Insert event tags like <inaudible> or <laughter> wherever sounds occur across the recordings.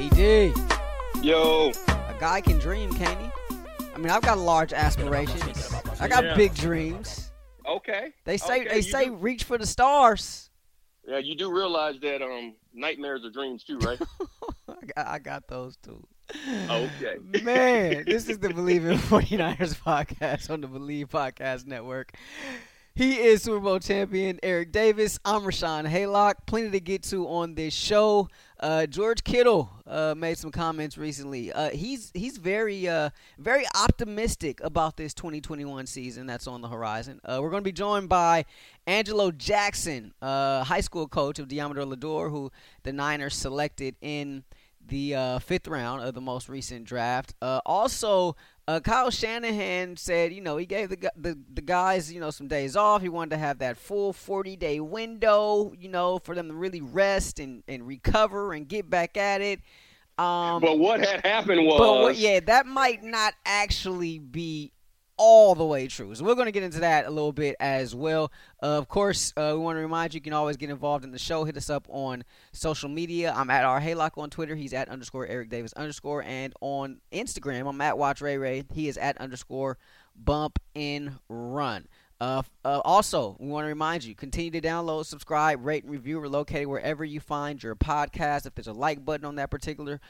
ED. Yo. A guy can dream, can't he? I mean, I've got large aspirations. I got Yeah. big dreams. Okay. They say Okay, they you say do- reach for the stars. Yeah, you do realize that um nightmares are dreams too, right? <laughs> I got, I got those too. Okay. <laughs> Man, this is the Believe in 49ers <laughs> podcast on the Believe Podcast Network. He is Super Bowl champion Eric Davis. I'm Rashawn Haylock. Plenty to get to on this show. Uh, George Kittle uh, made some comments recently. Uh, he's he's very uh, very optimistic about this 2021 season that's on the horizon. Uh, we're going to be joined by Angelo Jackson, uh, high school coach of Deommodore Lenoir, who the Niners selected in the fifth round of the most recent draft. Also, uh, Kyle Shanahan said, you know, he gave the, the the guys, you know, some days off. He wanted to have that full 40 day window, you know, for them to really rest and, and recover and get back at it. Um, but what had happened was but what, yeah, that might not actually be all the way true. So we're going to get into that a little bit as well. Uh, of course, uh, we want to remind you you can always get involved in the show. Hit us up on social media. I'm at R Haylock on Twitter. He's at underscore Eric Davis underscore. And on Instagram, I'm at Watch Ray Ray. He is at underscore Bump in Run. Uh, uh, also, we want to remind you continue to download, subscribe, rate, and review. We're located wherever you find your podcast. If there's a like button on that particular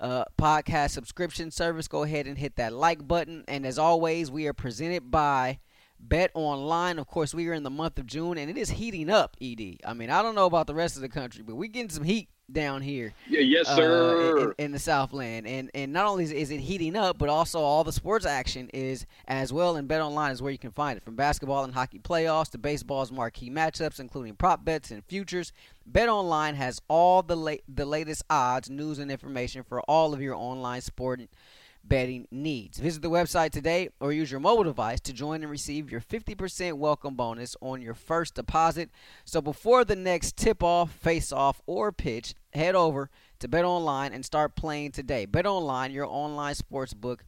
uh, podcast subscription service, go ahead and hit that like button. And as always, we are presented by Bet Online. Of course, we are in the month of June, and it is heating up. Ed, I mean, I don't know about the rest of the country, but we're getting some heat down here yeah, yes, uh, sir. in, in the Southland, and and not only is, is it heating up, but also all the sports action is as well. And Bet Online is where you can find it, from basketball and hockey playoffs to baseball's marquee matchups, including prop bets and futures. Bet Online has all the la- the latest odds, news, and information for all of your online sport betting needs. Visit the website today or use your mobile device to join and receive your 50% welcome bonus on your first deposit. So before the next tip off, face off, or pitch, head over to Bet Online and start playing today. Bet Online, your online sportsbook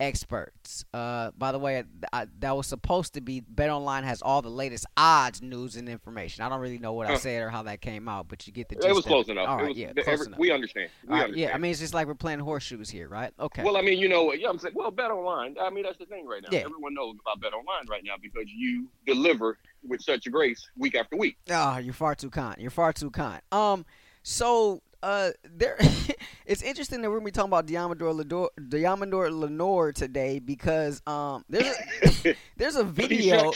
experts. Uh, by the way, I, that was supposed to be Bet Online has all the latest odds, news, and information. I don't really know what I said or how that came out, but you get the it gist was of close enough. All It was- yeah, the- close every- enough. We understand. We right, understand. yeah, I mean it's just like we're playing horseshoes here, right? Okay. Well, I mean, you know, yeah, I'm saying, well, bet online. I mean, that's the thing right now. Yeah. Everyone knows about bet online right now because you deliver with such grace week after week. Oh, you're far too kind. You're far too kind. Um, so uh, there, <laughs> it's interesting that we're gonna be talking about Deommodore Lenoir, Deommodore Lenoir today because um, there's a, <laughs> there's a <laughs> video.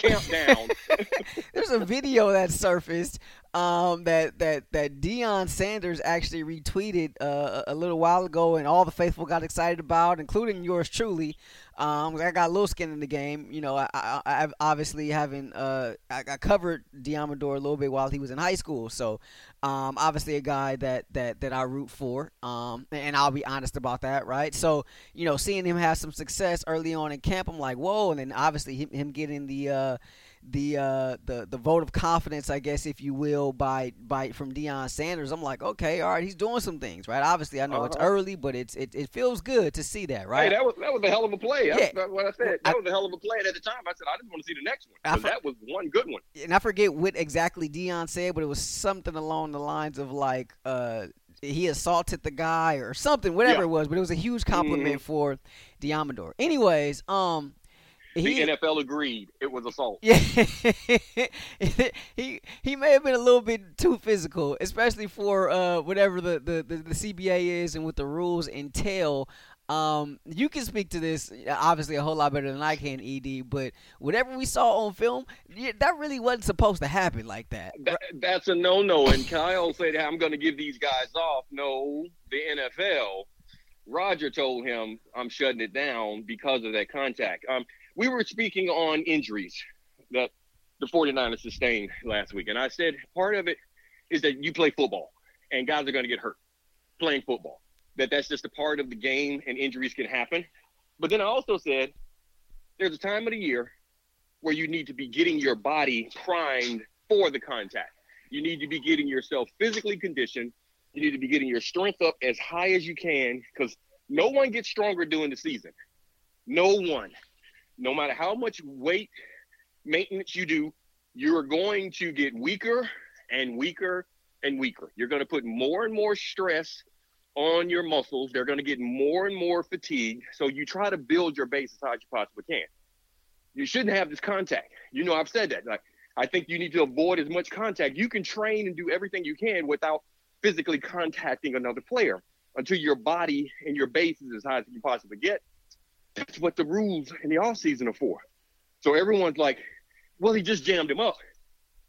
there's a video that surfaced um, that that that Deion Sanders actually retweeted uh, a little while ago, and all the faithful got excited about, including yours truly. Um, I got a little skin in the game, you know. I, I, I've obviously having uh, I, I covered Deommodore a little bit while he was in high school, so um, obviously a guy that that that I root for. Um, and I'll be honest about that, right? So you know, seeing him have some success early on in camp, I'm like, whoa, and then obviously him, him getting the uh, the uh, the the vote of confidence, I guess, if you will, by by from Deion Sanders. I'm like, okay, all right, he's doing some things, right? Obviously, I know it's Uh-huh. early, but it's it, it feels good to see that, right? Hey, that was that was a hell of a play. That's, Yeah. that's what I said. I- That was a hell of a play. And at the time, I said I just want to see the next one. I for- that was one good one. and I forget what exactly Deion said, but it was something along the lines of like uh, he assaulted the guy or something, whatever Yeah. it was. But it was a huge compliment for Deommodore. Anyways, um, The he NFL agreed it was assault. yeah, <laughs> he he may have been a little bit too physical, especially for uh, whatever the, the, the, the CBA is and what the rules entail. Um, you can speak to this obviously a whole lot better than I can, Ed. But whatever we saw on film, that really wasn't supposed to happen like that. That, that's a no-no. And Kyle said, "I'm going to give these guys off." No, the NFL. Roger told him, "I'm shutting it down because of that contact." Um, we were speaking on injuries that the 49ers sustained last week, and I said part of it is that you play football, and guys are going to get hurt playing football. That that's just a part of the game, and injuries can happen. But then I also said there's a time of the year where you need to be getting your body primed for the contact. You need to be getting yourself physically conditioned. You need to be getting your strength up as high as you can because no one gets stronger during the season. No one. No matter how much weight maintenance you do, you're going to get weaker and weaker and weaker. You're going to put more and more stress on your muscles. They're going to get more and more fatigued. So you try to build your base as high as you possibly can. You shouldn't have this contact. You know, I've said that. Like, I think you need to avoid as much contact. You can train and do everything you can without physically contacting another player until your body and your base is as high as you can possibly get. That's what the rules in the off season are for. So everyone's like, well, he just jammed him up.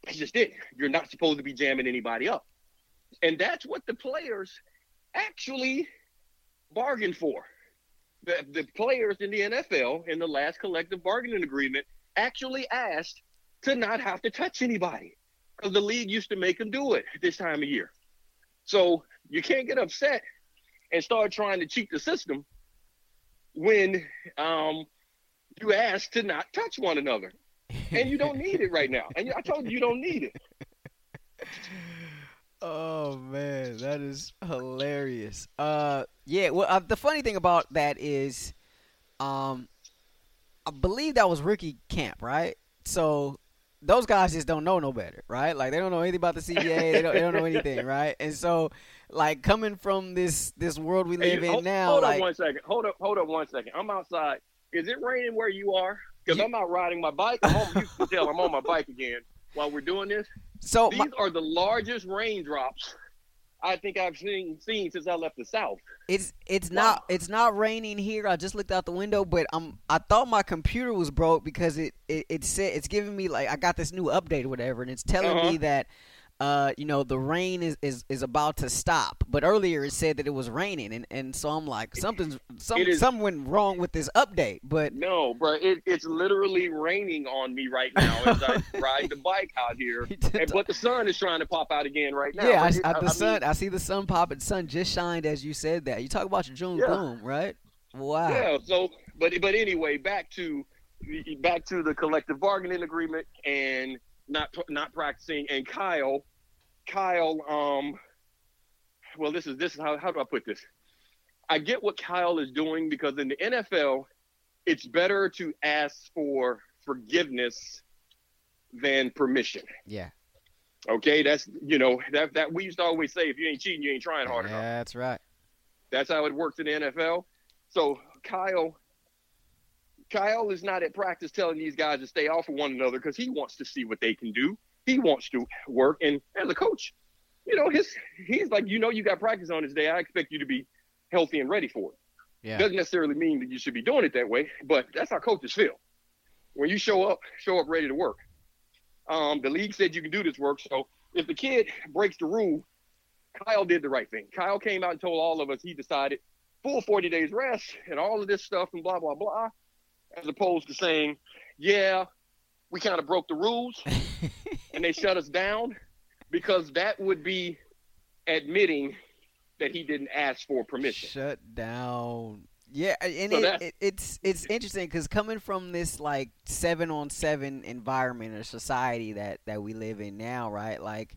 He just did. You're not supposed to be jamming anybody up. And that's what the players actually bargained for. The, the players in the NFL in the last collective bargaining agreement actually asked to not have to touch anybody because the league used to make them do it this time of year. So you can't get upset and start trying to cheat the system when um, you ask to not touch one another. And you don't need it right now. And I told you you don't need it. <laughs> Oh man, that is hilarious. Uh, yeah. Well, uh, the funny thing about that is, um, I believe that was rookie camp, right? So those guys just don't know no better, right? Like they don't know anything about the CBA. they don't. They don't know anything, <laughs> right? And so, like coming from this this world we live Hey, in hold, now, hold like up one second. Hold up, hold up one second. I'm outside. Is it raining where you are? Because I'm out riding my bike. I'm on, you can tell I'm on my bike again while we're doing this. so These my, are the largest raindrops I think I've seen seen since I left the South. It's it's Wow. not it's not raining here. I just looked out the window, but I'm I thought my computer was broke because it it, it said it's giving me like I got this new update or whatever, and it's telling Uh-huh. me that uh you know the rain is, is is about to stop. But earlier it said that it was raining, and and so I'm like something's some is- something went wrong with this update. But No, bro, it, it's literally raining on me right now as I <laughs> ride the bike out here. And, but the sun is trying to pop out again right now. yeah, I, I, I the mean, sun I see the sun popping. Sun just shined as you said that. You talk about your June Yeah. gloom, right? Wow. Yeah. So, but but anyway, back to back to the collective bargaining agreement and not not practicing. And Kyle, Kyle, um, well, this is this is how how do I put this? I get what Kyle is doing because in the NFL, it's better to ask for forgiveness than permission. Yeah. Okay, that's you know that that we used to always say if you ain't cheating, you ain't trying hard enough. That's right. That's how it works in the NFL. So Kyle, Kyle is not at practice telling these guys to stay off of one another because he wants to see what they can do. He wants to work, and as a coach, you know his he's like, you know, you got practice on this day. I expect you to be healthy and ready for it. Yeah. Doesn't necessarily mean that you should be doing it that way, but that's how coaches feel. When you show up, show up ready to work. Um, the league said you can do this work, so if the kid breaks the rule, Kyle did the right thing. Kyle came out and told all of us he decided full 40 days rest and all of this stuff and blah blah blah, as opposed to saying, yeah, we kind of broke the rules <laughs> and they shut us down, because that would be admitting that he didn't ask for permission. Shut down. Yeah, and So it, it, it's it's interesting because coming from this like seven on seven environment or society that that we live in now, right? Like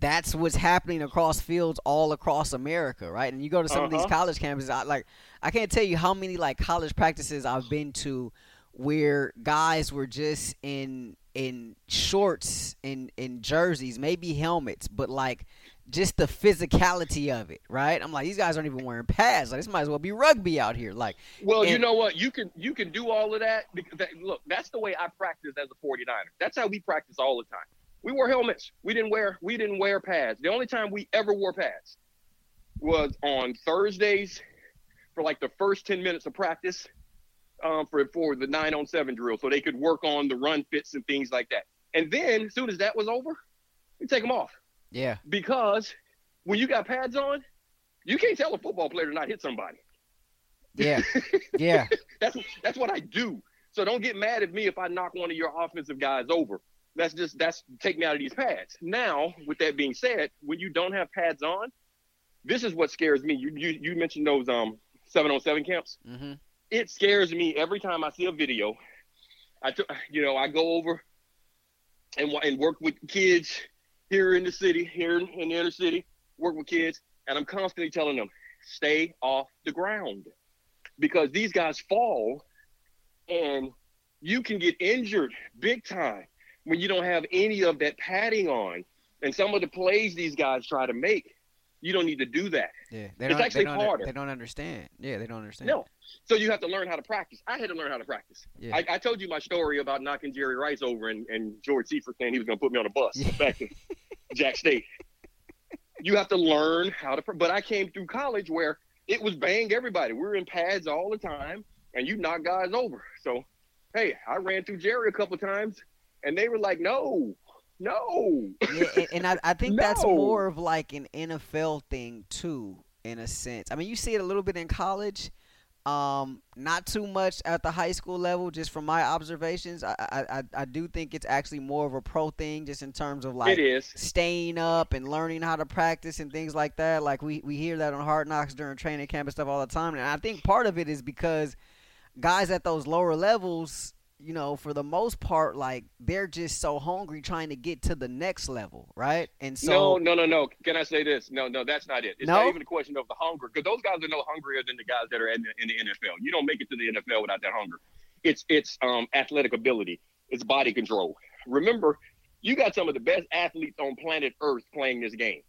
that's what's happening across fields all across America, right? And you go to some of these Uh-huh. college campuses, I like I can't tell you how many like college practices I've been to where guys were just in in shorts and in jerseys, maybe helmets, but like just the physicality of it, right? I'm like, these guys aren't even wearing pads. Like, this might as well be rugby out here. Like, Well, you know what? You can you can do all of that because that, look, that's the way I practice as a 49er. That's how we practice all the time. We wore helmets. We didn't wear we didn't wear pads. The only time we ever wore pads was on Thursdays for like the first 10 minutes of practice um, for for the 9 on 7 drill so they could work on the run fits and things like that. And then as soon as that was over, we take them off yeah, because when you got pads on, you can't tell a football player to not hit somebody. yeah, <laughs> yeah, That's that's what I do. So don't get mad at me if I knock one of your offensive guys over. That's just that's take me out of these pads. Now, with that being said, when you don't have pads on, this is what scares me. You you, you mentioned those um seven on seven camps. hmm It scares me every time I see a video. I took you know I go over and and work with kids here in the city, here in the inner city, work with kids, and I'm constantly telling them stay off the ground because these guys fall and you can get injured big time when you don't have any of that padding on. And some of the plays these guys try to make, You don't need to do that. Yeah, they It's don't, actually they don't, harder. They don't understand. Yeah, they don't understand. No. So you have to learn how to practice. I had to learn how to practice. Yeah. I, I told you my story about knocking Jerry Rice over and, and George Seifert saying he was going to put me on a bus Yeah. back to <laughs> Jack State. You have to learn how to. But I came through college where it was bang everybody. We were in pads all the time, and you knock guys over. So, hey, I ran through Jerry a couple times, and they were like, "No, no." yeah, and, and I, I think that's <laughs> more of like an NFL thing too, in a sense. I mean, you see it a little bit in college, um, not too much at the high school level. Just from my observations, I I, I, I do think it's actually more of a pro thing, just in terms of like staying up and learning how to practice and things like that. Like we, we hear that on Hard Knocks during training camp and stuff all the time. And I think part of it is because guys at those lower levels, you know, for the most part, like they're just so hungry trying to get to the next level, right? And so no, no, no, no. Can I say this? No, no, that's not it. It's No? not even a question of the hunger because those guys are no hungrier than the guys that are in the, in the NFL. You don't make it to the NFL without that hunger. It's it's um, athletic ability. It's body control. Remember, you got some of the best athletes on planet Earth playing this game.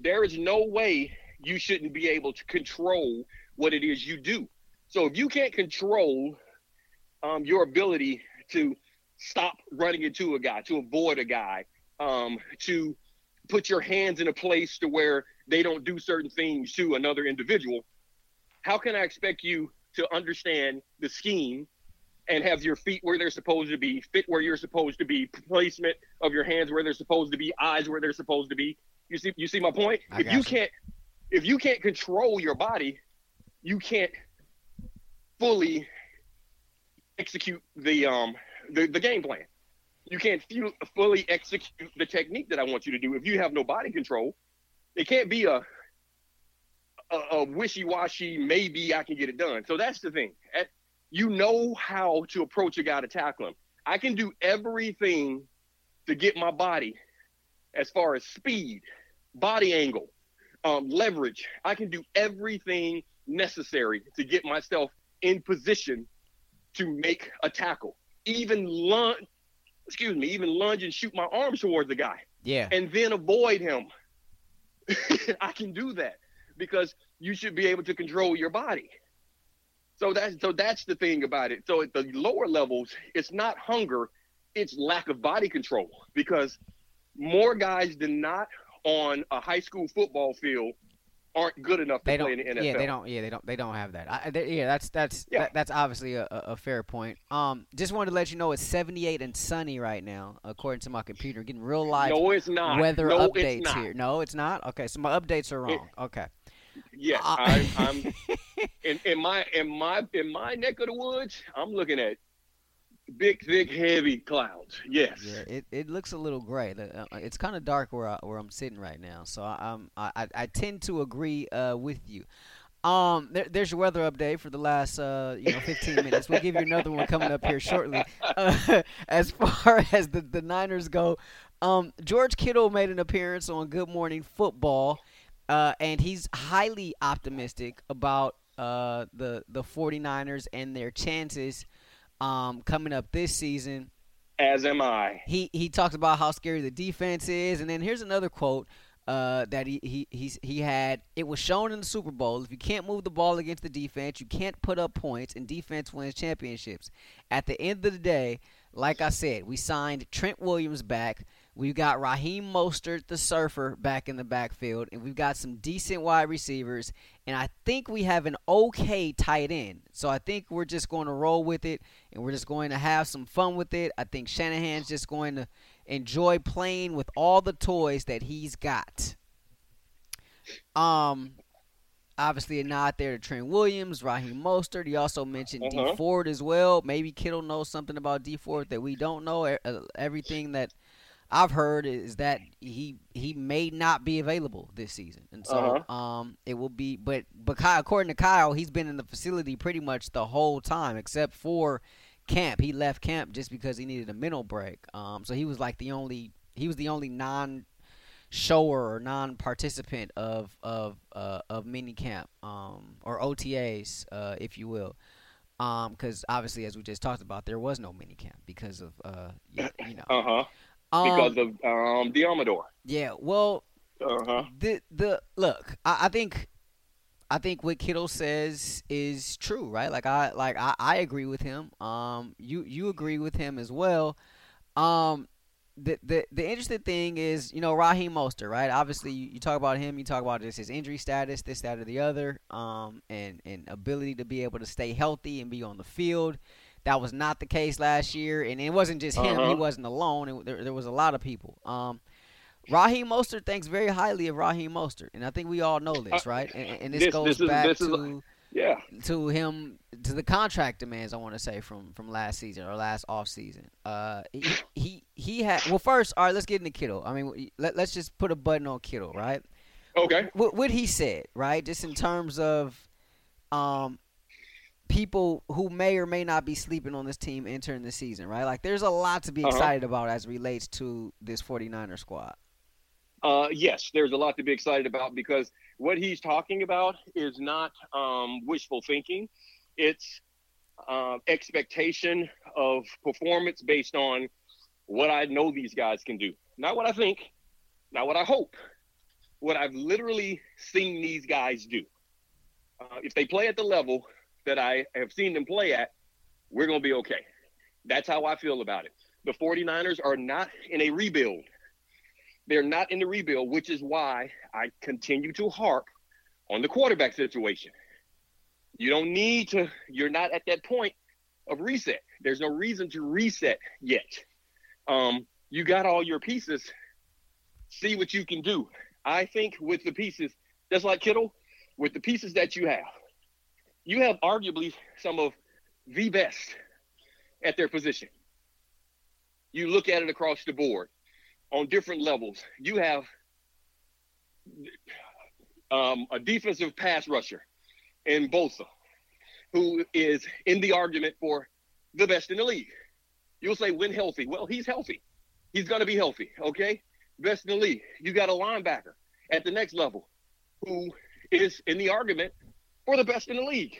There is no way you shouldn't be able to control what it is you do. So if you can't control um, your ability to stop running into a guy, to avoid a guy, um, to put your hands in a place to where they don't do certain things to another individual, how can I expect you to understand the scheme and have your feet where they're supposed to be, fit where you're supposed to be, placement of your hands where they're supposed to be, eyes where they're supposed to be? You see, you see my point? I if you you. can't, if you can't control your body, you can't fully execute the um the, the game plan. You can't fu- fully execute the technique that I want you to do if you have no body control. It can't be a a, a wishy-washy. Maybe I can get it done. So that's the thing. You know how to approach a guy to tackle him. I can do everything to get my body as far as speed, body angle, um, leverage. I can do everything necessary to get myself in position to make a tackle. Even lunge, excuse me, even lunge and shoot my arms towards the guy yeah, and then avoid him. <laughs> I can do that because you should be able to control your body. So that's so that's the thing about it. So at the lower levels, it's not hunger, it's lack of body control because more guys than not on a high school football field aren't good enough to they play don't. in the NFL. Yeah, they don't. Yeah, they don't. They don't have that. I, they, yeah, that's that's Yeah. That, that's obviously a, a fair point. Um, just wanted to let you know it's 78 and sunny right now, according to my computer. Getting real live No, it's not. weather no, updates not. here. No, it's not. Okay, so my updates are wrong. okay. Yes, Uh, I'm, I'm <laughs> in, in my in my in my neck of the woods. I'm looking at big, thick, heavy clouds. Yes. Yeah, it, it looks a little gray. Uh, It's kind of dark where I, where I'm sitting right now, so I'm I- I tend to agree uh, with you. Um, there, there's your weather update for the last uh, you know 15 minutes. We'll give you another one coming up here shortly. <laughs> Uh, as far <laughs> as the, the Niners go, um, George Kittle made an appearance on Good Morning Football, uh, and he's highly optimistic about uh, the the 49ers and their chances um, coming up this season As am I. he he talks about how scary the defense is, and then here's another quote uh, that he he he's, he had. It was shown in the Super Bowl. If you can't move the ball against the defense, you can't put up points, and defense wins championships. At the end of the day, like I said, we signed Trent Williams back. We've got Raheem Mostert, the surfer, back in the backfield, and we've got some decent wide receivers. And I think we have an okay tight end. So I think we're just going to roll with it, and we're just going to have some fun with it. I think Shanahan's just going to enjoy playing with all the toys that he's got. Um, obviously a nod there to Trent Williams, Raheem Mostert. He also mentioned D Uh-huh. Ford as well. Maybe Kittle knows something about Dee Ford that we don't know. Uh, Everything that I've heard is that he he may not be available this season, and so Uh-huh. um it will be. But but Kyle, according to Kyle, he's been in the facility pretty much the whole time except for camp. He left camp just because he needed a mental break. Um, so he was like the only he was the only non shower or non participant of of uh, of mini camp um, or OTAs, uh, if you will. Um, Because obviously, as we just talked about, there was no mini camp because of uh, you, you know Uh huh. Um, Because of um, Deommodore. yeah, well, Uh huh. the the look, I, I think I think what Kittle says is true, right? Like I like I, I agree with him. Um you you agree with him as well. Um the, the the interesting thing is, you know, Raheem Mostert, right? Obviously, you, you talk about him, you talk about just his injury status, this, that, or the other, um, and and ability to be able to stay healthy and be on the field. That was not the case last year, and it wasn't just him; Uh-huh. he wasn't alone. It, there, there was a lot of people. Um, Raheem Mostert thinks very highly of Raheem Mostert, and I think we all know this, Uh, right? And, and this, this- goes this is- back to Yeah. to him to the contract demands. I want to say from from last season or last off season. Uh, he he, he had well. First, all right, let's get into Kittle. I mean, let, let's just put a button on Kittle, right? Okay. What what he said, right? Just in terms of um people who may or may not be sleeping on this team entering the season, right? Like there's a lot to be Uh-huh. excited about as it relates to this 49er squad. Uh, yes, there's a lot to be excited about because what he's talking about is not um, wishful thinking. It's uh, expectation of performance based on what I know these guys can do. Not what I think, not what I hope, what I've literally seen these guys do. Uh, if they play at the level that I have seen them play at, we're going to be okay. That's how I feel about it. The 49ers are not in a rebuild. They're not in the rebuild, which is why I continue to harp on the quarterback situation. You don't need to, you're not at that point of reset. There's no reason to reset yet. Um, you got all your pieces. See what you can do. I think with the pieces, just like Kittle, with the pieces that you have, you have arguably some of the best at their position. You look at it across the board on different levels. You have um, a defensive pass rusher in Bosa, who is in the argument for the best in the league. You'll say when healthy. Well, he's healthy. He's going to be healthy. Okay, best in the league. You got a linebacker at the next level who is in the argument for the best in the league.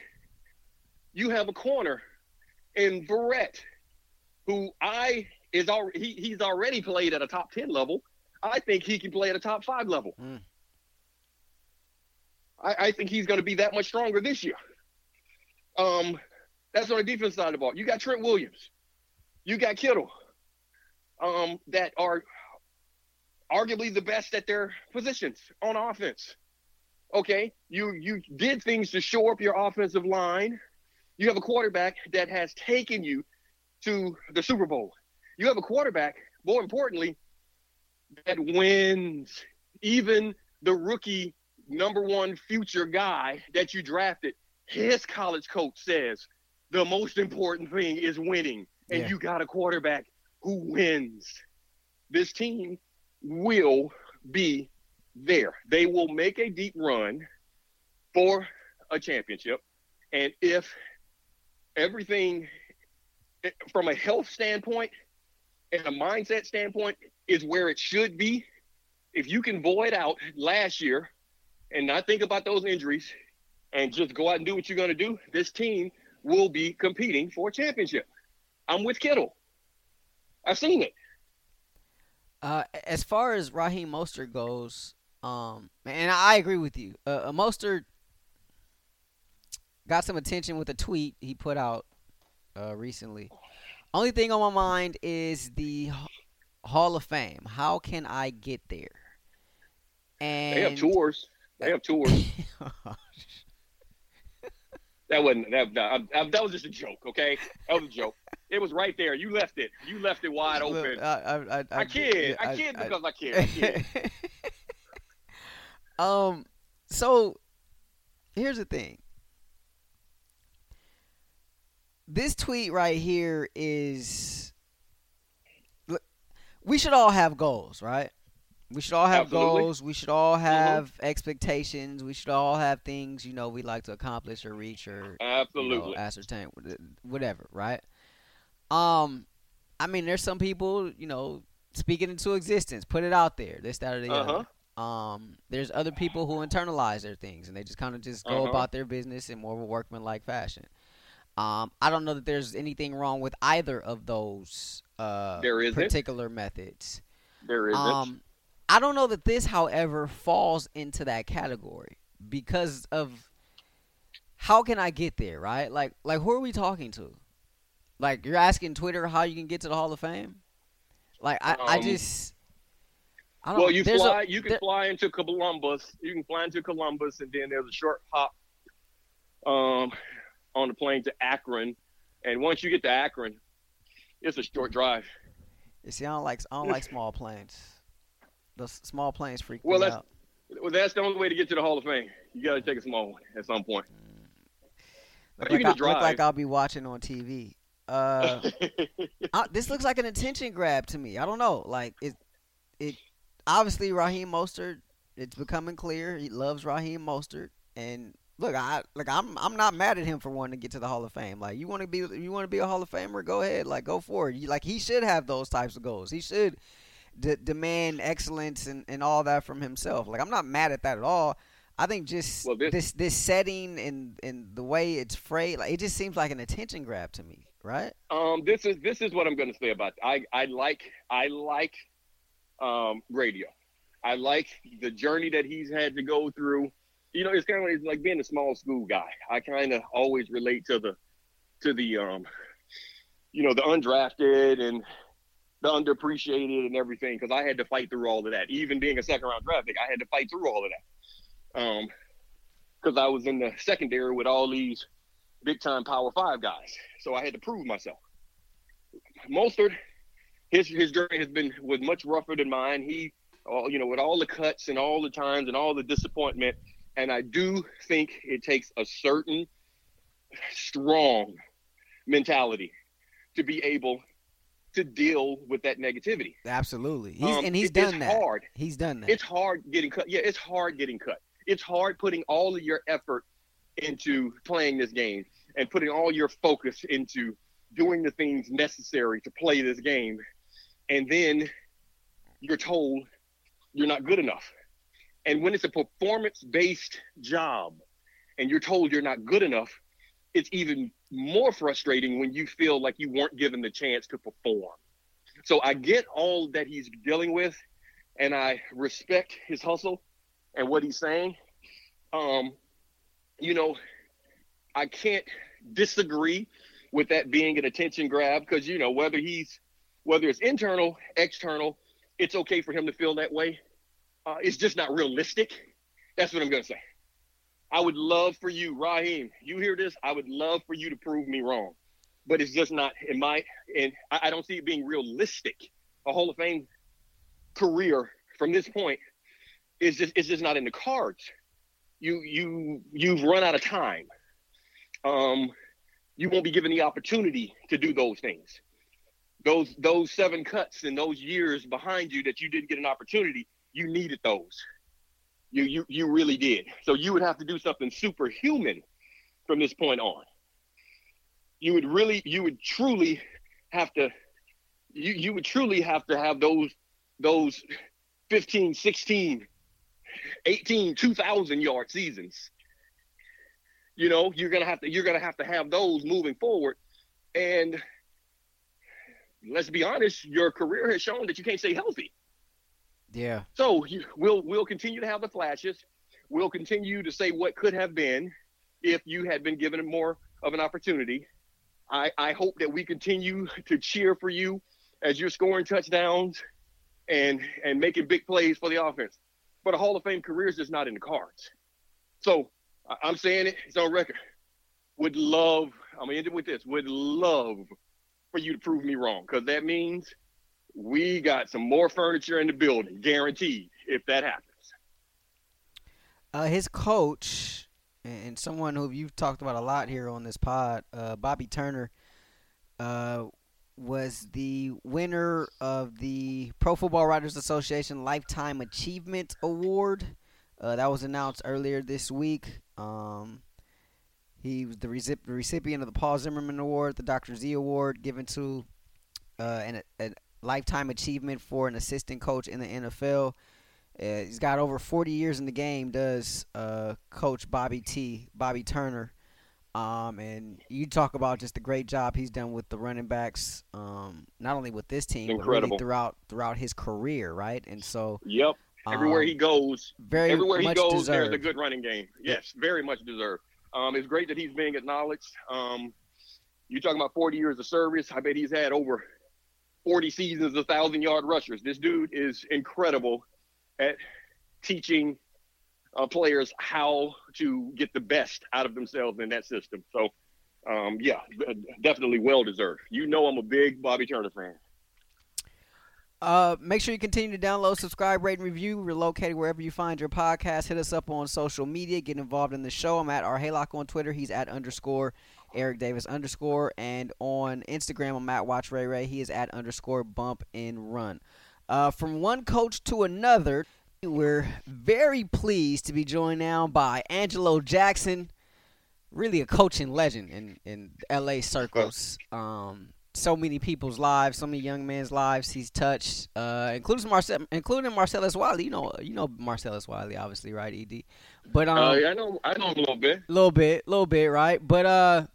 You have a corner in Verrett, who I is already he, he's already played at a top ten level. I think he can play at a top five level. Mm. I, I think he's going to be that much stronger this year. Um, that's on the defense side of the ball. You got Trent Williams, you got Kittle, um, that are arguably the best at their positions on offense. Okay, you you did things to shore up your offensive line. You have a quarterback that has taken you to the Super Bowl. You have a quarterback, more importantly, that wins. Even the rookie number one future guy that you drafted, his college coach says the most important thing is winning. And Yeah. you got a quarterback who wins. This team will be there. They will make a deep run for a championship. And if everything from a health standpoint and a mindset standpoint is where it should be, if you can void out last year and not think about those injuries and just go out and do what you're going to do, this team will be competing for a championship. I'm with Kittle. I've seen it. Uh, as far as Raheem Mostert goes, um, and I agree with you. Uh, uh, Mostert got some attention with a tweet he put out uh, recently. Only thing on my mind is the Hall of Fame. How can I get there? And They have tours. They have tours. <laughs> That wasn't that. That, I- that was just a joke. Okay, that was a joke. It was right there. You left it. You left it wide Look, open. I, I, I, I kid. I kid because I kid. I kid. <laughs> um. So here's the thing. This tweet right here is. We should all have goals, right? We should all have Absolutely. Mm-hmm. goals. We should all have expectations. We should all have things you know we like to accomplish or reach or you know, Absolutely. ascertain, whatever, right? Um, I mean, there's some people, you know, speaking into existence, put it out there, this, that, or the Uh-huh. other. Um, there's other people who internalize their things and they just kind of just go Uh-huh. about their business in more of a workmanlike fashion. Um, I don't know that there's anything wrong with either of those uh, particular methods. There isn't. Um, I don't know that this, however, falls into that category because of how can I get there, right? Like, like who are we talking to? Like, you're asking Twitter how you can get to the Hall of Fame? Like, I, I Um, just, I don't. Well, you there's a- fly. you can there- fly into Columbus. You can fly into Columbus, and then there's a short hop um, on the plane to Akron. And once you get to Akron, it's a short drive. You see, I don't like, I don't like small planes. Those small planes freak Well, me that's- out. Well, that's the only way to get to the Hall of Fame. You got to take a small one at some point. Look you like, I, look like I'll be watching on TV. Uh, <laughs> I, this looks like an attention grab to me. I don't know. Like it, it obviously Raheem Mostert. It's becoming clear he loves Raheem Mostert, and look, I like I'm I'm not mad at him for wanting to get to the Hall of Fame. Like you want to be you want to be a Hall of Famer, go ahead, like go for it. You, like he should have those types of goals. He should d- demand excellence and, and all that from himself. Like I'm not mad at that at all. I think just Well, this- this this setting and and the way it's phrased, like it just seems like an attention grab to me, right? Um, this is this is what I'm going to say about. I I like I like um, radio. I like the journey that he's had to go through. You know, it's kind of like, being a small school guy. I kind of always relate to the to the um, you know, the undrafted and the underappreciated and everything because I had to fight through all of that. Even being a second round draft pick, I had to fight through all of that. Um, because I was in the secondary with all these big time Power Five guys, so I had to prove myself. Mostert, his his journey has been was much rougher than mine. He, all you know, with all the cuts and all the times and all the disappointment, and I do think it takes a certain strong mentality to be able to deal with that negativity. Absolutely. He's Um, and he's it- done it's that. hard. He's done that. It's hard getting cut. Yeah, it's hard getting cut. It's hard putting all of your effort into playing this game and putting all your focus into doing the things necessary to play this game. And then you're told you're not good enough. And when it's a performance based job and you're told you're not good enough, it's even more frustrating when you feel like you weren't given the chance to perform. So I get all that he's dealing with and I respect his hustle and what he's saying. Um, you know, I can't disagree with that being an attention grab because you know whether he's whether it's internal, external, it's okay for him to feel that way. Uh, it's just not realistic. That's what I'm gonna say. I would love for you, Raheem. You hear this? I would love for you to prove me wrong, but it's just not in my and I, I don't see it being realistic. A Hall of Fame career from this point is just it's just not in the cards. You you you've run out of time. Um, you won't be given the opportunity to do those things. Those those seven cuts and those years behind you that you didn't get an opportunity, you needed those. You you you really did. So you would have to do something superhuman from this point on. You would really you would truly have to you you would truly have to have those those 15, 16, 18, 2000 yard seasons. You know, you're going to have to you're going to have to have those moving forward and let's be honest, your career has shown that you can't stay healthy. yeah. So we'll we'll continue to have the flashes. We'll continue to say what could have been if you had been given more of an opportunity. I, I hope that we continue to cheer for you as you're scoring touchdowns and and making big plays for the offense. But a Hall of Fame career is just not in the cards. So I'm saying it. It's on record. Would love. I'm gonna end it with this. Would love for you to prove me wrong, because that means we got some more furniture in the building, guaranteed. If that happens. Uh, his coach and someone who you've talked about a lot here on this pod, uh, Bobby Turner, uh, was the winner of the Pro Football Writers Association Lifetime Achievement Award. Uh, that was announced earlier this week. Um, he was the recipient of the Paul Zimmerman Award, the Dr. Z Award, given to uh, an, a lifetime achievement for an assistant coach in the NFL. Uh, he's got over 40 years in the game. Does uh, Coach Bobby T. Bobby Turner. Um, and you talk about just the great job he's done with the running backs, um, not only with this team, Incredible. but really throughout throughout his career, right? And so, Yep. Everywhere um, he goes, very everywhere he goes, deserved. there's a good running game. Yes, very much deserved. Um, it's great that he's being acknowledged. Um, you talking about 40 years of service? I bet he's had over 40 seasons of thousand yard rushers. This dude is incredible at teaching uh, players how to get the best out of themselves in that system. So, um, yeah, definitely well deserved. You know, I'm a big Bobby Turner fan. Uh, make sure you continue to download, subscribe, rate, and review. We're located wherever you find your podcast. Hit us up on social media. Get involved in the show. I'm at our Haylock on Twitter. He's at underscore Eric Davis underscore. And on Instagram, I'm at Watch Ray Ray. He is at underscore Bump and Run. Uh, from one coach to another, we're very pleased to be joined now by Angelo Jackson, really a coaching legend in in LA circles. Um, so many people's lives, so many young men's lives he's touched, uh, including Marcel, including Marcellus Wiley. You know, you know Marcellus Wiley, obviously, right? Ed, but um, Uh, yeah, I know, I know him a little bit. little bit, little bit, right? But uh,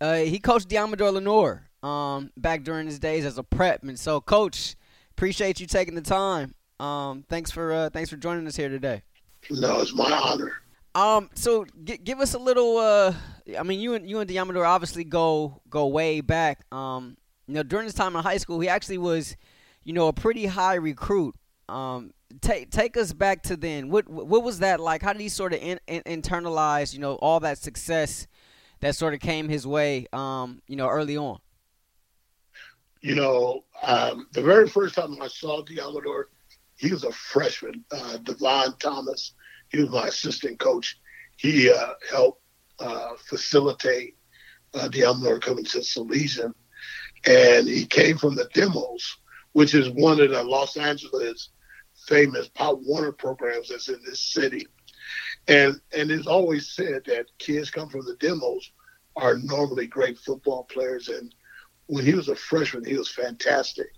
uh, he coached Deommodore Lenoir um back during his days as a prep, and so coach, appreciate you taking the time. Um, thanks for uh, thanks for joining us here today. No, it's my honor. Um, so g- give us a little. Uh, I mean, you and you and Deommodore obviously go go way back. Um, you know, during his time in high school, he actually was, you know, a pretty high recruit. Um, take take us back to then. What what was that like? How did he sort of in, in, internalize, you know, all that success that sort of came his way, um, you know, early on? You know, um, the very first time I saw Deommodore, he was a freshman. Uh, Devon Thomas, he was my assistant coach. He uh, helped uh, facilitate uh, Deommodore coming to Salesian. And he came from the Demos, which is one of the Los Angeles famous Pop Warner programs that's in this city. And and it's always said that kids come from the demos are normally great football players. And when he was a freshman, he was fantastic.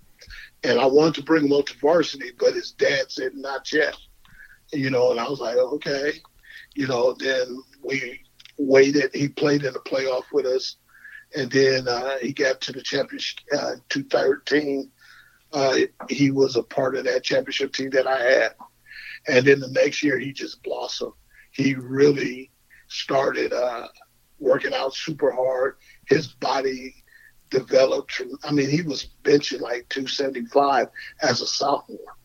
And I wanted to bring him up to varsity, but his dad said not yet. You know, and I was like, okay. You know, then we waited. He played in the playoff with us, and then uh, he got to the championship uh, 2013. Uh, he was a part of that championship team that I had. And then the next year, he just blossomed. He really started uh, working out super hard. His body developed. I mean, he was benching like 275 as a sophomore,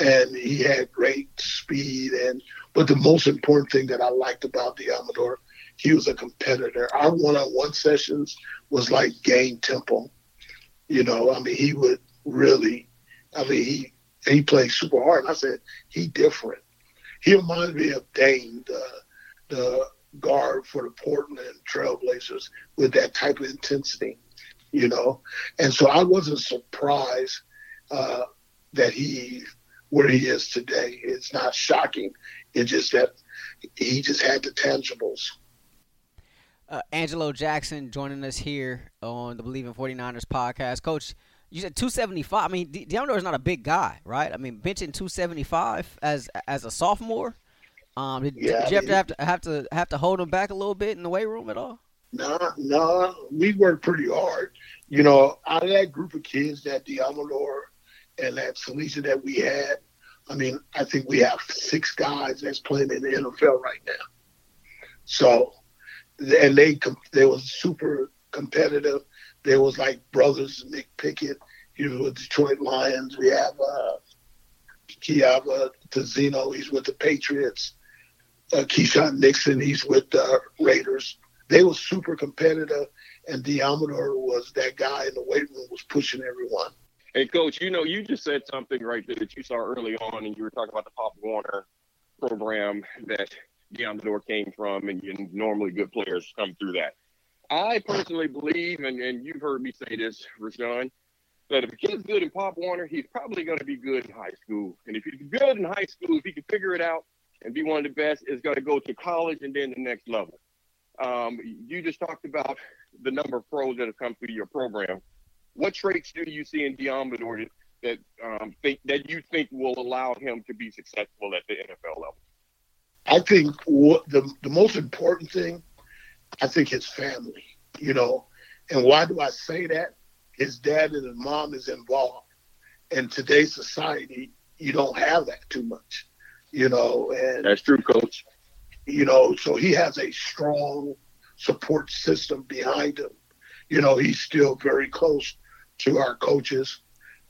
and he had great speed. And but the most important thing that I liked about Deommodore, he was a competitor. Our one-on-one sessions was like game tempo. You know, I mean, he would really. I mean, he he played super hard. And I said he different. He reminded me of Dame, the the guard for the Portland Trailblazers, with that type of intensity, you know. And so I wasn't surprised uh, that he where he is today. It's not shocking. It's just that he just had the tangibles. Uh, Angelo Jackson joining us here on the Believe in 49ers podcast. Coach, you said 275. I mean, De- Deommodore is not a big guy, right? I mean, benching 275 as as a sophomore. Um, did, Yeah, did you have to have to have to have to hold him back a little bit in the weight room at all? No, no, we worked pretty hard. You know, out of that group of kids, that Deommodore and that Salesian that we had, I mean, I think we have six guys that's playing in the NFL right now. So, and they they was super competitive. They was like brothers, Nick Pickett, he was with Detroit Lions. We have uh, Kiava Tazino, he's with the Patriots. Uh, Keisean Nixon, he's with the Raiders. They were super competitive, and Deommodore was that guy in the weight room was pushing everyone. Hey, coach, you know, you just said something right there that you saw early on, and you were talking about the Pop Warner program that Deommodore came from, and, and normally good players come through that. I personally believe, and, and you've heard me say this, Rashawn, that if a kid's good in Pop Warner, he's probably going to be good in high school. And if he's good in high school, if he can figure it out and be one of the best, is going to go to college and then the next level. Um, you just talked about the number of pros that have come through your program. What traits do you see in Deommodore that um, think that you think will allow him to be successful at the NFL level? I think what the the most important thing I think his family, you know. And why do I say that? His dad and his mom is involved. In today's society, you don't have that too much, you know. And that's true, coach. You know, so he has a strong support system behind him. You know, he's still very close to our coaches,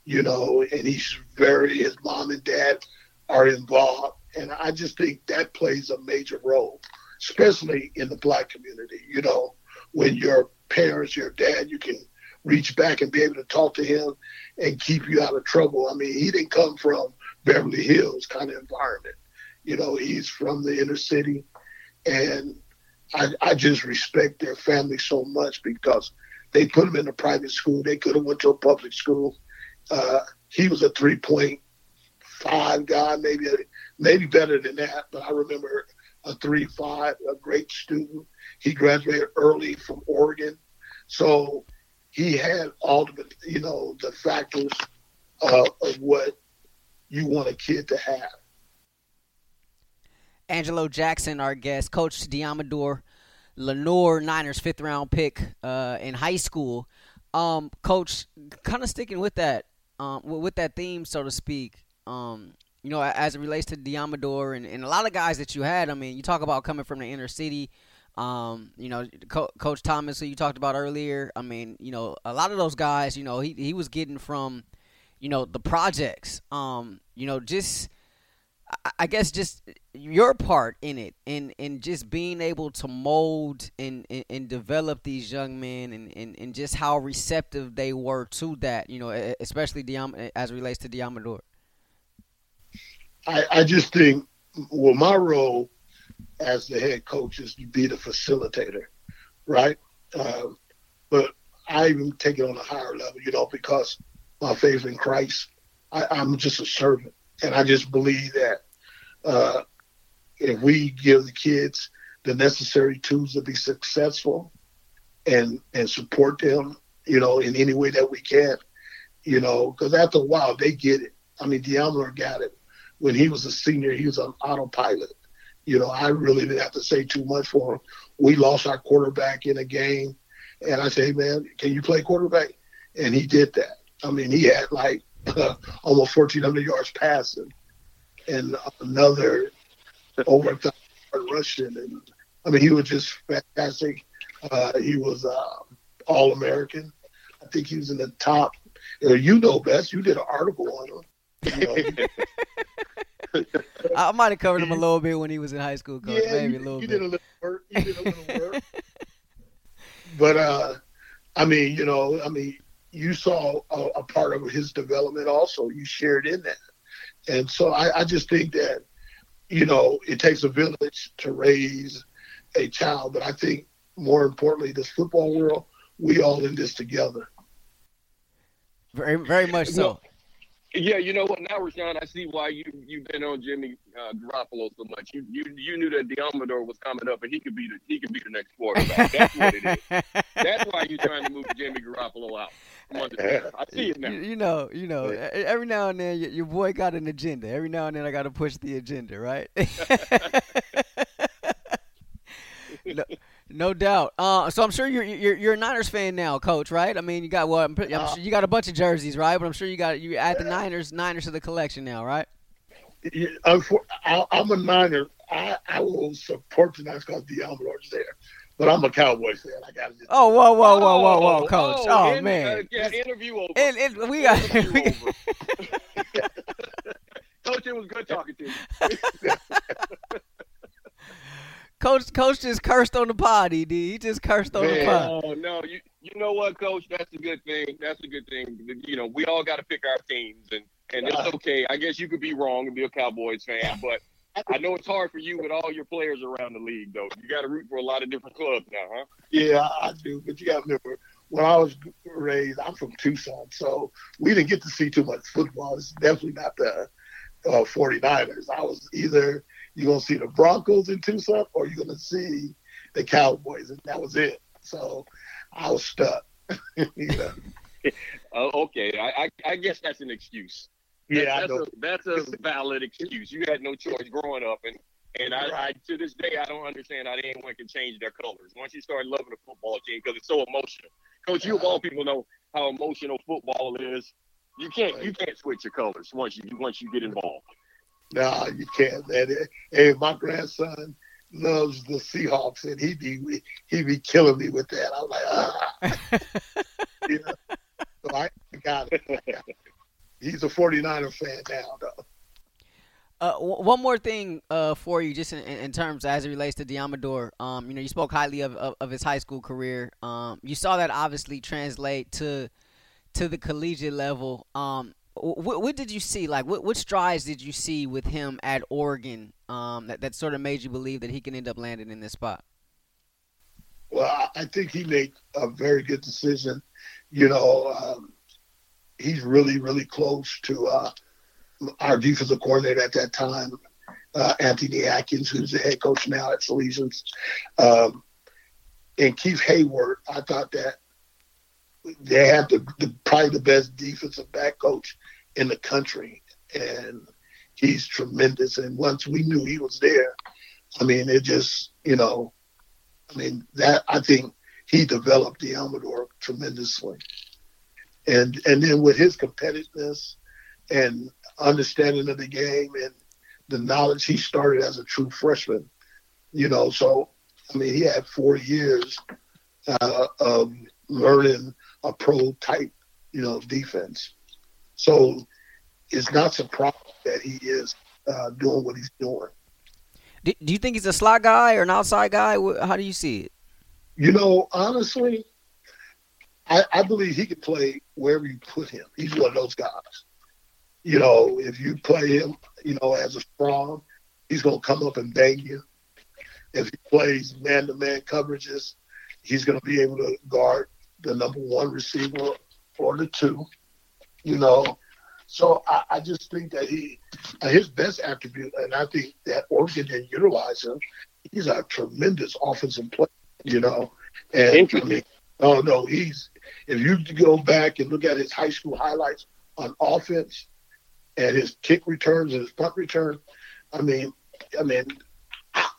you know, and he's very, his mom and dad are involved. And I just think that plays a major role, especially in the black community. You know, when your parents, your dad, you can reach back and be able to talk to him and keep you out of trouble. I mean, he didn't come from Beverly Hills kind of environment. You know, he's from the inner city. And I, I just respect their family so much because they put him in a private school. They could have went to a public school. Uh, he was a three point five guy, maybe maybe better than that. But I remember a three five, a great student. He graduated early from Oregon, so he had all the you know the factors uh, of what you want a kid to have. Angelo Jackson, our guest, Coach Deommodore Lenoir, Niners fifth round pick uh, in high school. Um, Coach, kind of sticking with that, um, with that theme, so to speak. Um, you know, as it relates to Deommodore and, and a lot of guys that you had. I mean, you talk about coming from the inner city. Um, you know, Co- Coach Thomas, who you talked about earlier. I mean, you know, a lot of those guys. You know, he he was getting from, you know, the projects. Um, you know, just I guess just your part in it and in just being able to mold and, and, and, develop these young men and, and, and just how receptive they were to that, you know, especially Diam- as relates to Deommodore. I, I just think, well, my role as the head coach is to be the facilitator, right? Um, but I even take it on a higher level, you know, because my faith in Christ, I, I'm just a servant. And I just believe that uh, if we give the kids the necessary tools to be successful and and support them, you know, in any way that we can, you know, because after a while they get it. I mean, Deommodore got it when he was a senior. He was on autopilot. You know, I really didn't have to say too much for him. We lost our quarterback in a game, and I said, hey, "Man, can you play quarterback?" And he did that. I mean, he had like <laughs> almost 1,400 yards passing and another over Russian. And I mean, he was just fantastic. Uh, he was uh, All American. I think he was in the top. You know, you know best. You did an article on him. You know, <laughs> I might have covered him a little bit when he was in high school, coach. Yeah, maybe you, a little you bit. Did a little work. You did a little work. but uh, I mean, you know, I mean, you saw a, a, part of his development also. You shared in that. And so I, I just think that, you know, it takes a village to raise a child. But I think more importantly, this football world, we all in this together. Very, very much so. Well, yeah, you know what? Now, Rashawn, I see why you you've been on Jimmy uh, Garoppolo so much. You you you knew that Deommodore was coming up, and he could be the he could be the next quarterback. That's what it is. <laughs> That's why you're trying to move Jimmy Garoppolo out. I see it now. You, you know, you know. Every now and then, your, your boy got an agenda. Every now and then, I got to push the agenda, right? <laughs> <laughs> no, no doubt. Uh, so I'm sure you're, you're you're a Niners fan now, Coach, right? I mean, you got what? I'm, I'm uh, sure you got a bunch of jerseys, right? But I'm sure you got you add the Niners Niners to the collection now, right? Yeah, I'm a Niner. I, I will support the Niners because Deommodore's there. But I'm a Cowboys fan. I got to. Oh, whoa, whoa, whoa, whoa, whoa, oh, Coach! Oh, oh in, man, uh, yeah, interview over. And, and we got. <laughs> <laughs> Coach, it was good talking to you. <laughs> Coach, Coach just cursed on the pod. He. He just cursed on Man, the pod. Oh no, you you know what, Coach? That's a good thing. That's a good thing. You know, we all got to pick our teams, and and it's okay. I guess you could be wrong and be a Cowboys fan, <laughs> but I know it's hard for you with all your players around the league, though. You got to root for a lot of different clubs now, huh? Yeah, I do. But you got to remember, when I was raised, I'm from Tucson, so we didn't get to see too much football. It's definitely not the uh, 49ers. I was either you're going to see the Broncos in Tucson or you're going to see the Cowboys, and that was it. So I was stuck. <laughs> you know? uh, <laughs> okay, I, I, I guess that's an excuse. Yeah, that's, a, that's a valid excuse. You had no choice growing up, and And I, I, to this day, I don't understand how anyone can change their colors once you start loving a football team because it's so emotional. Coach, you of all people know how emotional football is. You can't you can't switch your colors once you once you get involved. No, you can't, man. Hey, my grandson loves the Seahawks, and he be he be killing me with that. I'm like, ah. <laughs> yeah. So I got it. He's a 49er fan now, though. Uh, one more thing uh, for you, just in, in, terms as it relates to Deommodore. Um, you know, you spoke highly of, of, of his high school career. Um, you saw that obviously translate to to the collegiate level. Um, what, what, did you see? Like, what, what strides did you see with him at Oregon um, that, that sort of made you believe that he can end up landing in this spot? Well, I think he made a very good decision. You know, um, he's really, really close to uh, our defensive coordinator at that time, uh, Anthony Atkins, who's the head coach now at Salesians. Um, and Keith Heyward. I thought that they have the, the, probably the best defensive back coach in the country, and he's tremendous. And once we knew he was there, I mean, it just you know, I mean that I think he developed Deommodore tremendously, and and then with his competitiveness and understanding of the game and the knowledge he started as a true freshman, you know, so I mean he had four years uh, of learning a pro type, you know, defense. So it's not surprising that he is uh, doing what he's doing. Do, do you think he's a slot guy or an outside guy? How do you see it? You know, honestly, I, I believe he could play wherever you put him. He's one of those guys. You know, if you play him, you know, as a strong, he's going to come up and bang you. If he plays man-to-man coverages, he's going to be able to guard the number one receiver or the two, you know. So I, I just think that he, his best attribute, and I think that Oregon can utilize him. He's a tremendous offensive player, you know. And I mean, oh no, he's if you go back and look at his high school highlights on offense and his kick returns and his punt return, I mean, I mean,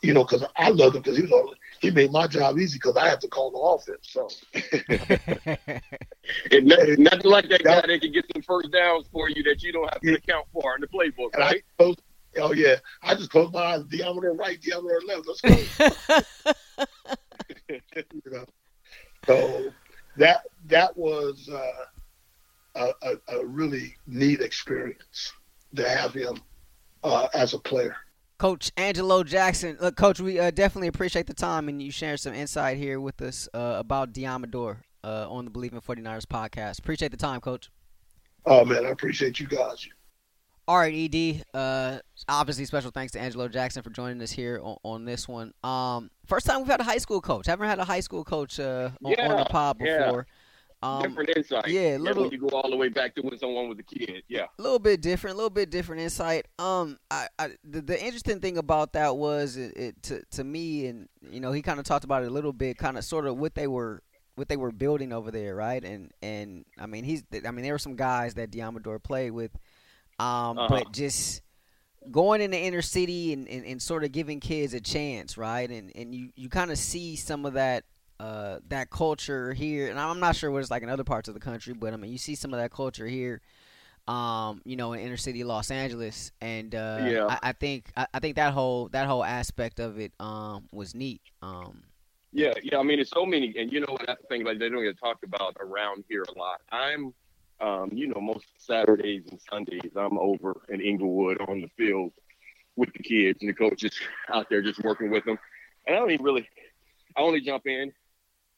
you know, because I love him because he was he made my job easy because I had to call the offense. So, <laughs> and nothing, nothing like that guy that can get some first downs for you that you don't have to yeah. account for in the playbook, right? I closed, oh yeah, I just closed my eyes. Deommodore right, Deommodore left. Let's go. <laughs> <laughs> you know, so that that was uh, a, a, a really neat experience to have him uh, as a player. Coach Angelo Jackson. Look, Coach, we uh, definitely appreciate the time and you sharing some insight here with us uh, about Deommodore uh, on the Bleav in 49ers podcast. Appreciate the time, Coach. Oh, man, I appreciate you guys. All right, Ed. Uh, obviously, special thanks to Angelo Jackson for joining us here on, on, this one. Um, first time we've had a high school coach. Haven't had a high school coach uh, on, yeah, on, the pod before. Um, different insight. Yeah, little. Yeah, when you go all the way back to when someone was a kid. Yeah. A little bit different. A little bit different insight. Um, I, I the, the interesting thing about that was it, it to to me, and you know, he kind of talked about it a little bit, kind of sort of what they were what they were building over there, right? And and I mean, he's I mean, there were some guys that Deommodore played with, um, uh-huh. but just going in the inner city and, and, and sort of giving kids a chance, right? And and you, you kind of see some of that uh, that culture here, and I'm not sure what it's like in other parts of the country, but I mean, you see some of that culture here, um, you know, in inner city Los Angeles, and uh, yeah. I, I think I, I, think that whole that whole aspect of it um, was neat. Um, yeah, yeah. I mean, it's so many, and you know what? That's the thing. Like they don't get talked about around here a lot. I'm, um, you know, most Saturdays and Sundays, I'm over in Inglewood on the field with the kids and the coaches <laughs> out there just working with them, and I don't even really. I only jump in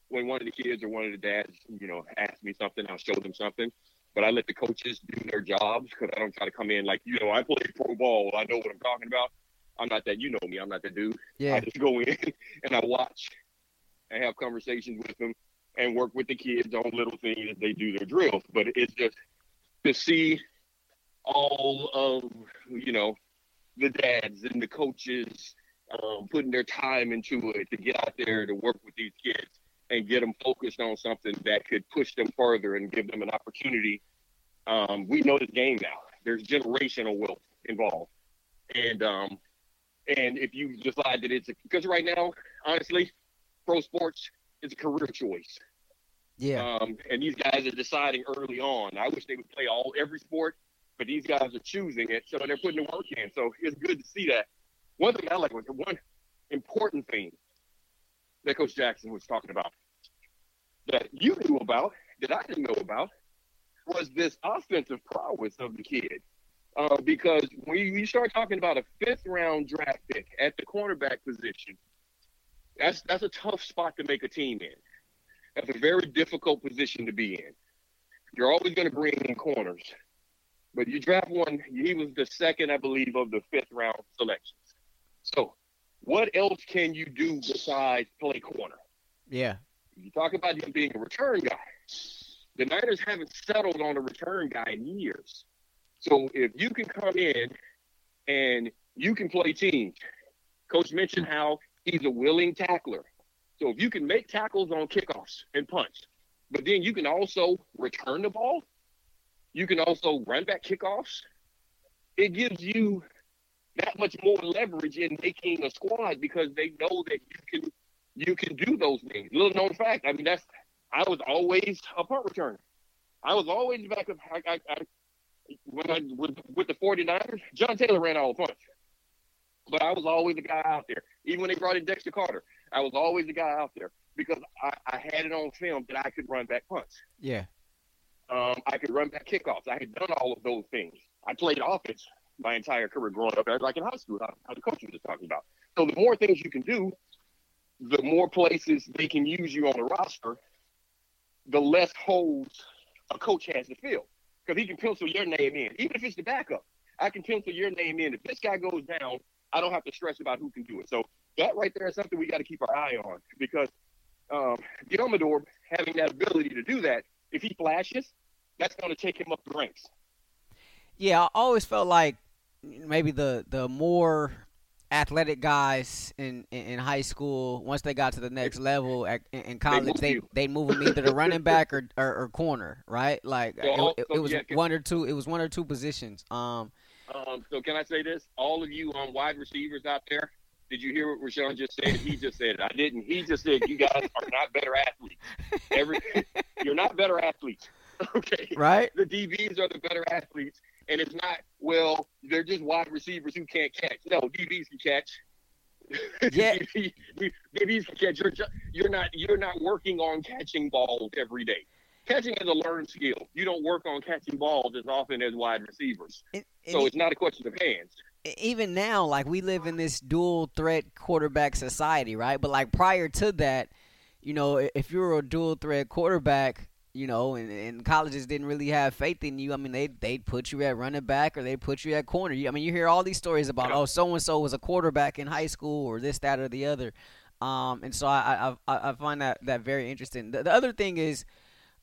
when one of the kids or one of the dads, you know, ask me something, I'll show them something. But I let the coaches do their jobs because I don't try to come in like, you know, I play pro ball. I know what I'm talking about. I'm not that. You know me. I'm not that dude. Yeah. I just go in <laughs> and I watch and have conversations with them and work with the kids on little things as they do their drills. But it's just to see all of, you know, the dads and the coaches um, putting their time into it to get out there to work with these kids and get them focused on something that could push them further and give them an opportunity. Um, we know this game now. There's generational wealth involved, and um, And if you decide that it's because right now, honestly, pro sports is a career choice. Yeah. Um, and these guys are deciding early on. I wish they would play all every sport, but these guys are choosing it, so they're putting the work in. So it's good to see that. One thing I like was one important thing that Coach Jackson was talking about that you knew about that I didn't know about was this offensive prowess of the kid. Uh, because when you start talking about a fifth round draft pick at the cornerback position, that's that's a tough spot to make a team in. That's a very difficult position to be in. You're always going to bring in corners, but you draft one. He was the second, I believe, of the fifth round selections. So, what else can you do besides play corner? Yeah. You talk about him being a return guy. The Niners haven't settled on a return guy in years. So if you can come in and you can play teams, Coach mentioned how he's a willing tackler. So if you can make tackles on kickoffs and punts, but then you can also return the ball, you can also run back kickoffs. It gives you that much more leverage in making a squad because they know that you can you can do those things. Little known fact. I mean, that's I was always a punt returner. I was always back up. I, I, I, when I with, with the 49ers, John Taylor ran all the punts, but I was always the guy out there. Even when they brought in Dexter Carter, I was always the guy out there because I, I had it on film that I could run back punts. Yeah. Um, I could run back kickoffs. I had done all of those things. I played offense my entire career growing up, like in high school, how, how the coach was just talking about. So the more things you can do, the more places they can use you on the roster, the less holes a coach has to fill. Because he can pencil your name in, even if it's the backup. I can pencil your name in. If this guy goes down, I don't have to stress about who can do it. So that right there is something we got to keep our eye on because um, Deommodore having that ability to do that, if he flashes, that's going to take him up the ranks. Yeah, I always felt like maybe the the more athletic guys in, in, in high school once they got to the next level at, in, in college they they move them either to running back or, or, or corner right like So, it, it, so, it was yeah, one or two it was one or two positions um Um, so can I say this? All of you um, wide receivers out there, did you hear what Rashawn just said? He just said it. I didn't. He just said you guys are not better athletes. Every <laughs> you're not better athletes. <laughs> Okay. right The DBs are the better athletes, and it's not well. They're just wide receivers who can't catch. No, DBs can catch. <laughs> Yeah. <laughs> DBs can catch. You're just, you're not you're not working on catching balls every day. Catching is a learned skill. You don't work on catching balls as often as wide receivers. And- and So it's not a question of hands. even now, like we live in this dual threat quarterback society, right? But like prior to that, you know, if you were a dual threat quarterback, you know, and, and colleges didn't really have faith in you. I mean, they they'd put you at running back or they'd put you at corner. You, I mean, you hear all these stories about oh, so and so was a quarterback in high school or this, that, or the other. Um, and so I I, I find that that very interesting. The, the other thing is,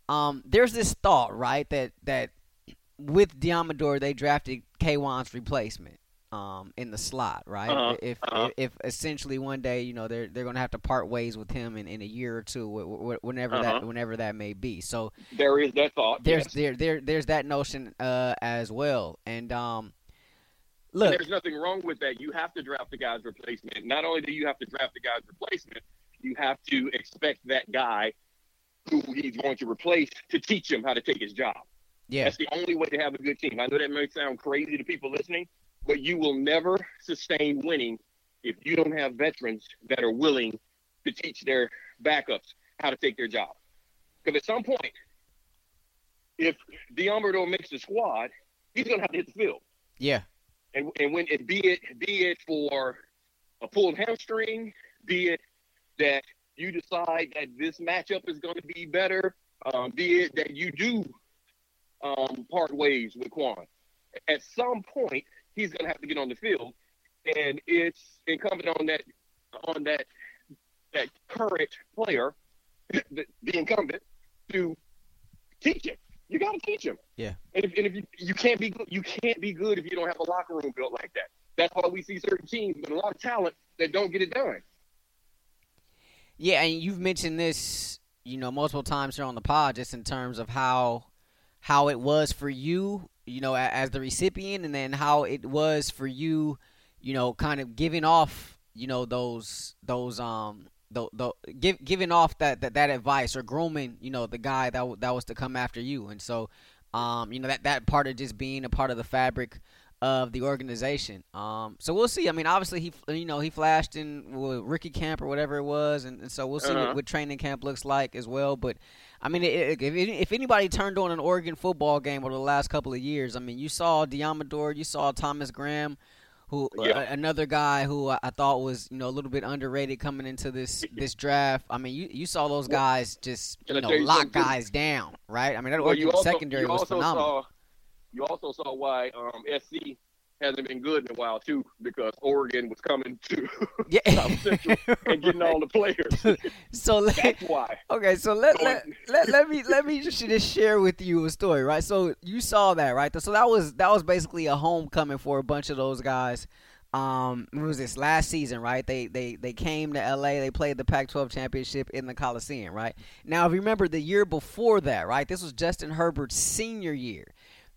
um, there's this thought, right, that that with Deommodore they drafted K'Waun's replacement um, in the slot, right? Uh-huh, If, uh-huh. if essentially one day you know they're they're going to have to part ways with him in, in a year or two, wh- wh- whenever that Uh-huh. whenever that may be. So There is that thought. there's yes. there there there's that notion uh, as well. And um, And look, there's nothing wrong with that. You have to draft the guy's replacement. Not only do you have to draft the guy's replacement, you have to expect that guy who he's going to replace to teach him how to take his job. yeah, That's the only way to have a good team. I know that may sound crazy to people listening, but you will never sustain winning if you don't have veterans that are willing to teach their backups how to take their job. Because at some point, if Deommodore makes the squad, he's going to have to hit the field. yeah, and and when it be it be it for a pulled hamstring, be it that you decide that this matchup is going to be better, um, be it that you do um, part ways with K'Waun. At some point, he's going to have to get on the field, and it's incumbent on that on that that current player, <clears throat> the, the incumbent, to teach him. You got to teach him. Yeah. And if, and if you, you can't be good, you can't be good if you don't have a locker room built like that. That's why we see certain teams with a lot of talent that don't get it done. Yeah, and you've mentioned this, you know, multiple times here on the pod, just in terms of how how it was for you, you know, as the recipient, and then how it was for you, you know, kind of giving off, you know, those those um the the give, giving off that, that that advice or grooming, you know, the guy that that was to come after you, and so, um, you know, that that part of just being a part of the fabric of the organization. Um, so we'll see. I mean, obviously he, you know, he flashed in with rookie camp or whatever it was, and, and so we'll see Uh-huh. what, what training camp looks like as well. But I mean, if if anybody turned on an Oregon football game over the last couple of years, I mean, you saw Deommodore, you saw Thomas Graham. Who Yeah. uh, another guy who I I thought was you know a little bit underrated coming into this this draft. I mean, you you saw those guys just you know you lock guys down, right? I mean, that Well, you Oregon also, secondary you was also phenomenal. Saw, you also saw why um, SC hasn't been good in a while too, because Oregon was coming to <laughs> yeah, and getting all the players. <laughs> so let, That's why. Okay, so let, let, let, let me let me just, just share with you a story, right? So you saw that, right? So that was that was basically a homecoming for a bunch of those guys. Um, it was this last season, right? They they they came to LA. They played the Pac-12 championship in the Coliseum, right? Now, if you remember the year before that, right? This was Justin Herbert's senior year.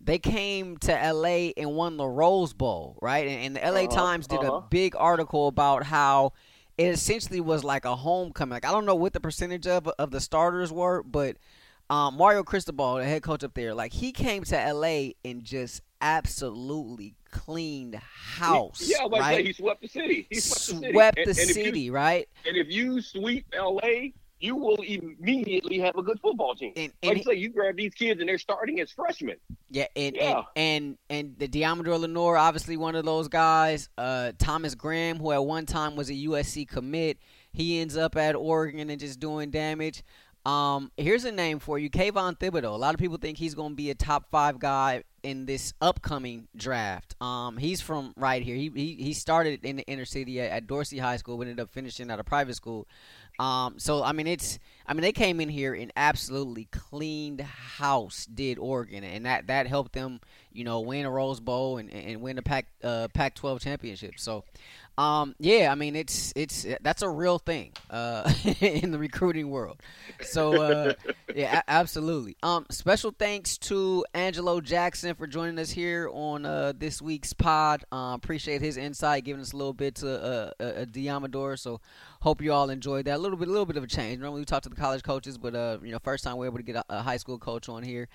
They came to LA and won the Rose Bowl, right? And, and the LA Uh-huh, Times did a uh-huh. big article about how it essentially was like a homecoming. Like I don't know what the percentage of of the starters were, but um, Mario Cristobal, the head coach up there, like he came to LA and just absolutely cleaned house. Yeah, I was about to say right? he swept the city. He swept the city. Swept And- the and if you- city, right? and if you sweep LA, you will immediately have a good football team. And, Like and you say, you grab these kids and they're starting as freshmen. Yeah, and Yeah. and and and the Deommodore Lenoir, obviously one of those guys. Uh, Thomas Graham, who at one time was a USC commit, he ends up at Oregon and just doing damage. Um, here's a name for you, Kayvon Thibodeaux. A lot of people think he's going to be a top five guy in this upcoming draft. Um, he's from right here. He he, he started in the inner city at, at Dorsey High School, but ended up finishing at a private school. Um, so I mean, it's I mean they came in here and absolutely cleaned house. Did Oregon, and that that helped them, you know, win a Rose Bowl and, and win the Pac uh, Pac-12 championship. So, um, yeah, I mean it's it's that's a real thing uh, <laughs> in the recruiting world. So uh, yeah, absolutely. Um, special thanks to Angelo Jackson for joining us here on uh, this week's pod. Uh, appreciate his insight, giving us a little bit to uh, a, a Deommodore. So hope you all enjoyed that. A little bit, a little bit of a change. Normally we talk to the college coaches, but uh, you know, first time we're able to get a, a high school coach on here.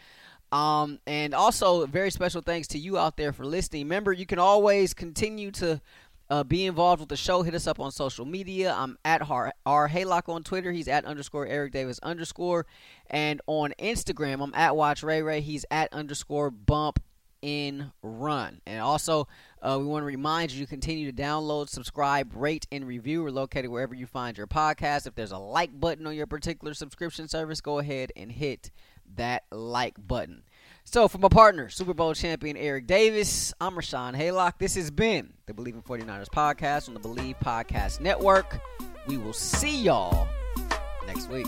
Um, and also very special thanks to you out there for listening. Remember, you can always continue to uh, be involved with the show. Hit us up on social media. I'm at R, R Haylock on Twitter. He's at underscore Eric Davis underscore. And on Instagram, I'm at Watch Ray Ray. He's at underscore Bump in Run. And also, uh, we want to remind you to continue to download, subscribe, rate, and review. We're located wherever you find your podcast. If there's a like button on your particular subscription service, go ahead and hit that like button. So, for my partner, Super Bowl champion Eric Davis, I'm Rashawn Haylock. This has been the Bleav in 49ers podcast on the Bleav Podcast Network. We will see y'all next week.